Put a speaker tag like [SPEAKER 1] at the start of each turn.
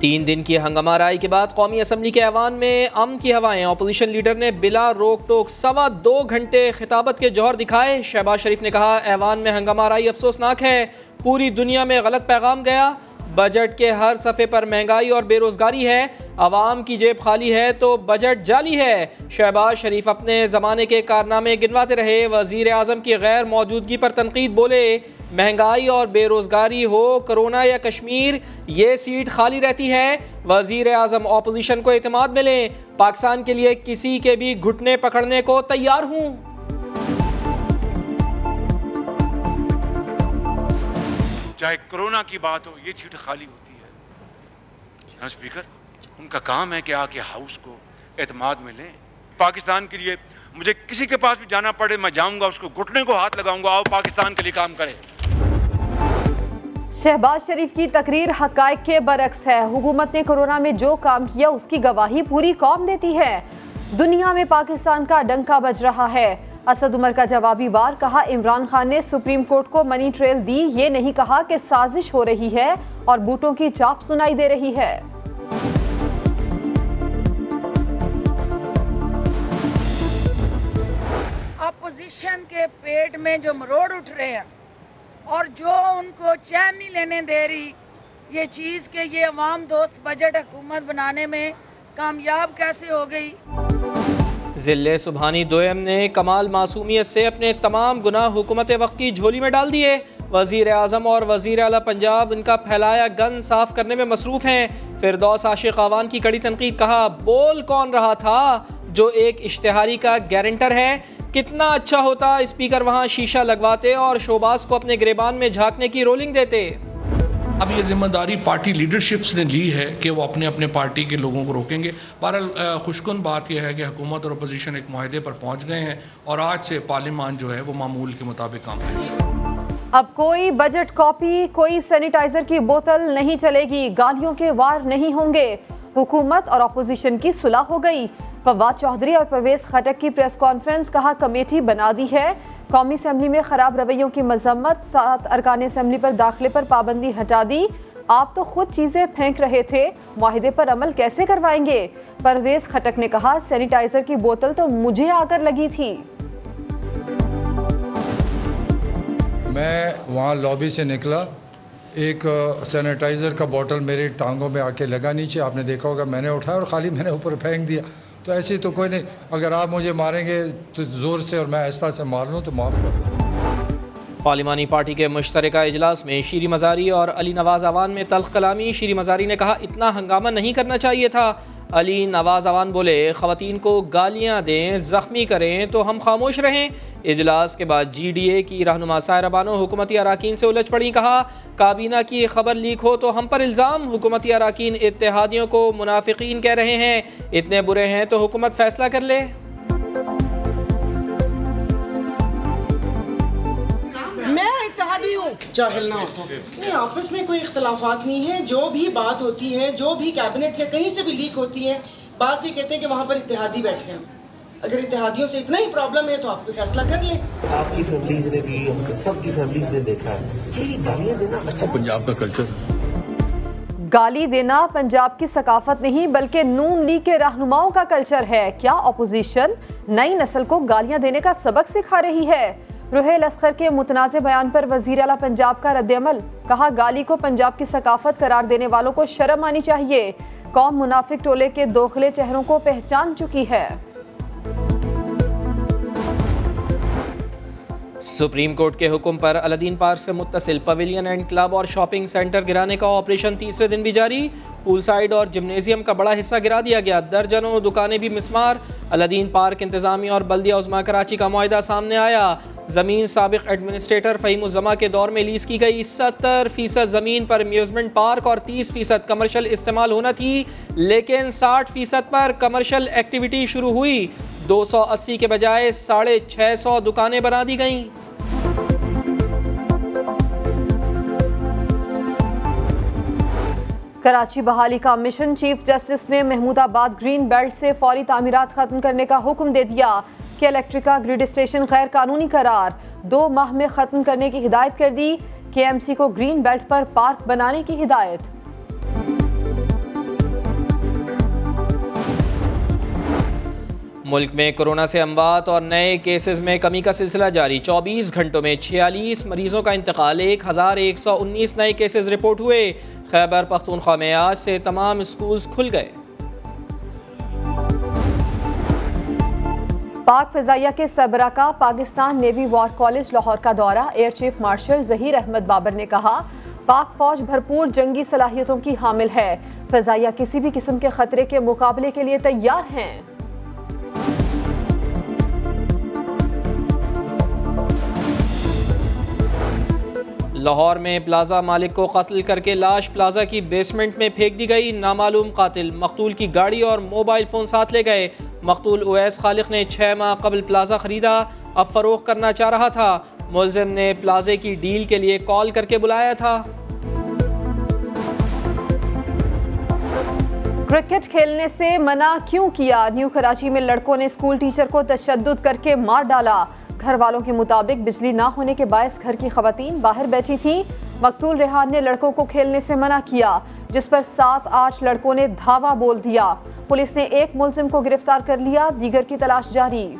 [SPEAKER 1] تین دن کی ہنگامہ رائی کے بعد قومی اسمبلی کے ایوان میں ام کی ہوائیں۔ اپوزیشن لیڈر نے بلا روک ٹوک سوا دو گھنٹے خطابت کے جوہر دکھائے۔ شہباز شریف نے کہا ایوان میں ہنگامہ رائی افسوسناک ہے۔ پوری دنیا میں غلط پیغام گیا۔ بجٹ کے ہر صفحے پر مہنگائی اور بے روزگاری ہے۔ عوام کی جیب خالی ہے تو بجٹ جعلی ہے۔ شہباز شریف اپنے زمانے کے کارنامے گنواتے رہے۔ وزیر اعظم کی غیر موجودگی پر تنقید بولے۔ مہنگائی اور بے روزگاری ہو، کرونا یا کشمیر، یہ سیٹ خالی رہتی ہے۔ وزیر اعظم اپوزیشن کو اعتماد ملے پاکستان کے لیے کسی کے بھی گھٹنے پکڑنے کو تیار ہوں۔
[SPEAKER 2] چاہے کرونا کی بات ہو، یہ سیٹ خالی ہوتی ہے۔ ہاں، اسپیکر ان کا کام ہے کہ آ کے ہاؤس کو اعتماد میں لیں پاکستان کے لیے مجھے کسی کے پاس بھی جانا پڑے، میں جاؤں گا، اس کو گھٹنے کو ہاتھ لگاؤں گا، آؤ پاکستان کے لیے کام کرے
[SPEAKER 3] شہباز شریف کی تقریر حقائق کے برعکس ہے۔ حکومت نے کرونا میں جو کام کیا، اس کی گواہی پوری قوم دیتی ہے۔ دنیا میں پاکستان کا ڈنکا بج رہا ہے۔ اسد عمر کا جوابی وار کہا، عمران خان نے سپریم کورٹ کو منی ٹریل دی، یہ نہیں کہا کہ سازش ہو رہی ہے اور بوٹوں کی چاپ سنائی دے رہی ہے۔
[SPEAKER 4] اپوزیشن کے پیٹ میں جو مروڑ اٹھ رہے ہیں اور جو ان کو چین نہیں لینے دے رہی، یہ چیز کہ یہ عوام دوست بجٹ حکومت بنانے میں کامیاب کیسے ہو گئی؟
[SPEAKER 1] ضلع سبحانی دویم نے کمال معصومیت سے اپنے تمام گناہ حکومت وقت کی جھولی میں ڈال دیے۔ وزیر اعظم اور وزیر اعلیٰ پنجاب ان کا پھیلایا گن صاف کرنے میں مصروف ہیں۔ فردوس عاشق آوان کی کڑی تنقید، کہا، بول کون رہا تھا جو ایک اشتہاری کا گارنٹر ہے؟ کتنا اچھا ہوتا اسپیکر وہاں شیشہ لگواتے اور شوباز کو اپنے گریبان میں جھانکنے کی رولنگ دیتے۔
[SPEAKER 5] اب یہ ذمہ داری پارٹی لیڈرشپس نے لی ہے کہ وہ اپنے اپنے پارٹی کے لوگوں کو روکیں گے۔ بہرحال خوشکن بات یہ ہے کہ حکومت اور اپوزیشن ایک معاہدے پر پہنچ گئے ہیں اور آج سے پارلیمان جو ہے وہ معمول کے مطابق کام کرے
[SPEAKER 3] اب کوئی بجٹ کاپی کوئی سینیٹائزر کی بوتل نہیں چلے گی۔ گالیوں کے وار نہیں ہوں گے۔ حکومت اور اپوزیشن کی صلح ہو گئی۔ فواد چودھری اور پرویز خٹک کی پریس کانفرنس کہا کمیٹی بنا دی ہے۔ قومی اسمبلی میں خراب رویوں کی مذمت، سات ارکان اسمبلی پر داخلے پر پابندی ہٹا دی۔ آپ تو خود چیزیں پھینک رہے تھے، معاہدے پر عمل کیسے کروائیں گے؟ پرویز خٹک نے کہا سینیٹائزر کی بوتل تو مجھے آ کر لگی تھی۔
[SPEAKER 6] میں وہاں لابی سے نکلا۔ ایک سینیٹائزر کا بوٹل میری ٹانگوں میں آ کے لگا نیچے، آپ نے دیکھا ہوگا میں نے اٹھایا اور خالی میں نے اوپر پھینک دیا۔ تو ایسی تو کوئی نہیں۔ اگر آپ مجھے ماریں گے تو زور سے اور میں ایسا سے مار لوں تو معاف کر۔
[SPEAKER 1] پارلیمانی پارٹی کے مشترکہ اجلاس میں شیری مزاری اور علی نواز اوان میں تلخ کلامی۔ شیری مزاری نے کہا، اتنا ہنگامہ نہیں کرنا چاہیے تھا۔ علی نواز اوان بولے، خواتین کو گالیاں دیں، زخمی کریں تو ہم خاموش رہیں۔ اجلاس کے بعد جی ڈی اے کی رہنما سائرہ بانو حکومتی اراکین سے الجھ پڑی کہا کابینہ کی خبر لیک ہو تو ہم پر الزام حکومتی اراکین اتحادیوں کو منافقین کہہ رہے ہیں اتنے برے ہیں تو حکومت فیصلہ کر لے۔
[SPEAKER 7] جاہل نہ ہوتا نہیں آپس میں کوئی اختلافات نہیں ہے۔ جو بھی بات ہوتی ہے جو بھی کیبنٹ سے کہیں سے بھی لیک ہوتی ہے بات یہ کہتے ہیں کہ وہاں پر اتحادی بیٹھے ہیں۔ اگر اتحادیوں سے اتنا ہی پرابلم ہے تو آپ کو فیصلہ کر لیں۔
[SPEAKER 8] آپ کی فیملیز نے بھی سب کی فیملیز نے دیکھا ہے۔ دینا اچھا پنجاب کا کلچر
[SPEAKER 3] گالی دینا پنجاب کی ثقافت نہیں بلکہ نون لیگ کے رہنماؤں کا کلچر ہے۔ کیا اپوزیشن نئی نسل کو گالیاں دینے کا سبق سکھا رہی ہے؟ روحیل اسخر کے متنازع بیان پر وزیر اعلیٰ پنجاب کا رد عمل۔ کہا گالی کو پنجاب کی ثقافت قرار دینے والوں کو شرم آنی چاہیے۔ قوم منافق ٹولے کے دوخلے چہروں کو پہچان چکی ہے۔
[SPEAKER 1] سپریم کورٹ کے حکم پر الدین پارک سے متصل پویلین اینڈ کلب اور شاپنگ سینٹر گرانے کا آپریشن تیسرے دن بھی جاری۔ پول سائڈ اور جمنیزیم کا بڑا حصہ گرا دیا گیا۔ درجنوں دکانیں بھی مسمار۔ الدین پارک انتظامی اور بلدیہ عظما کراچی کا معاہدہ سامنے آیا۔ زمین سابق ایڈمنسٹریٹر فہیم الزما کے دور میں لیز کی گئی۔ ستر فیصد زمین پر میوزمنٹ پارک اور تیس فیصد کمرشل استعمال ہونا تھی، لیکن ساٹھ فیصد پر کمرشل ایکٹیویٹی شروع ہوئی۔ دو سو اسی کے بجائے ساڑھے چھ سو دکانیں بنا دی گئیں۔
[SPEAKER 3] کراچی بحالی کا مشن چیف جسٹس نے محمود آباد گرین بیلٹ سے فوری تعمیرات ختم کرنے کا حکم دے دیا کہ الیکٹریکا گریڈ اسٹیشن غیر قانونی قرار دو ماہ میں ختم کرنے کی ہدایت کر دی۔ کے ایم سی کو گرین بیلٹ پر پارک بنانے کی ہدایت۔
[SPEAKER 1] ملک میں کورونا سے اموات اور نئے کیسز میں کمی کا سلسلہ جاری۔ چوبیس گھنٹوں میں چھیالیس مریضوں کا انتقال، ایک ہزار ایک سو انیس نئے کیسز رپورٹ ہوئے۔ خیبر پختونخوا میں آج سے تمام اسکولز کھل گئے۔
[SPEAKER 3] پاک فضائیہ کے سربراہ کا، Pakistan navy war college Lahore کا دورہ۔ Air chief marshal Zaheer Ahmed Babar نے کہا، پاک فوج بھرپور جنگی صلاحیتوں کی حامل ہے۔ فضائیہ کسی بھی قسم کے خطرے کے مقابلے کے لیے تیار ہیں۔
[SPEAKER 1] لاہور میں پلازا مالک کو قتل کر کے لاش پلازا کی بیسمنٹ میں پھینک دی گئی۔ نامعلوم قاتل مقتول کی گاڑی اور موبائل فون ساتھ لے گئے۔ مقتول اویس خالق نے چھ ماہ قبل پلازا خریدا۔ اب فروخت کرنا چاہ رہا تھا۔ ملزم نے پلازے کی ڈیل کے لیے کال کر کے بلایا تھا۔
[SPEAKER 3] کرکٹ کھیلنے سے منع کیوں کیا؟ نیو کراچی میں لڑکوں نے اسکول ٹیچر کو تشدد کر کے مار ڈالا۔ گھر والوں کے مطابق بجلی نہ ہونے کے باعث گھر کی خواتین باہر بیٹھی تھیں۔ مقتول ریحان نے لڑکوں کو کھیلنے سے منع کیا، جس پر سات آٹھ لڑکوں نے دھاوا بول دیا۔ پولیس نے ایک ملزم کو گرفتار کر لیا، دیگر کی تلاش جاری۔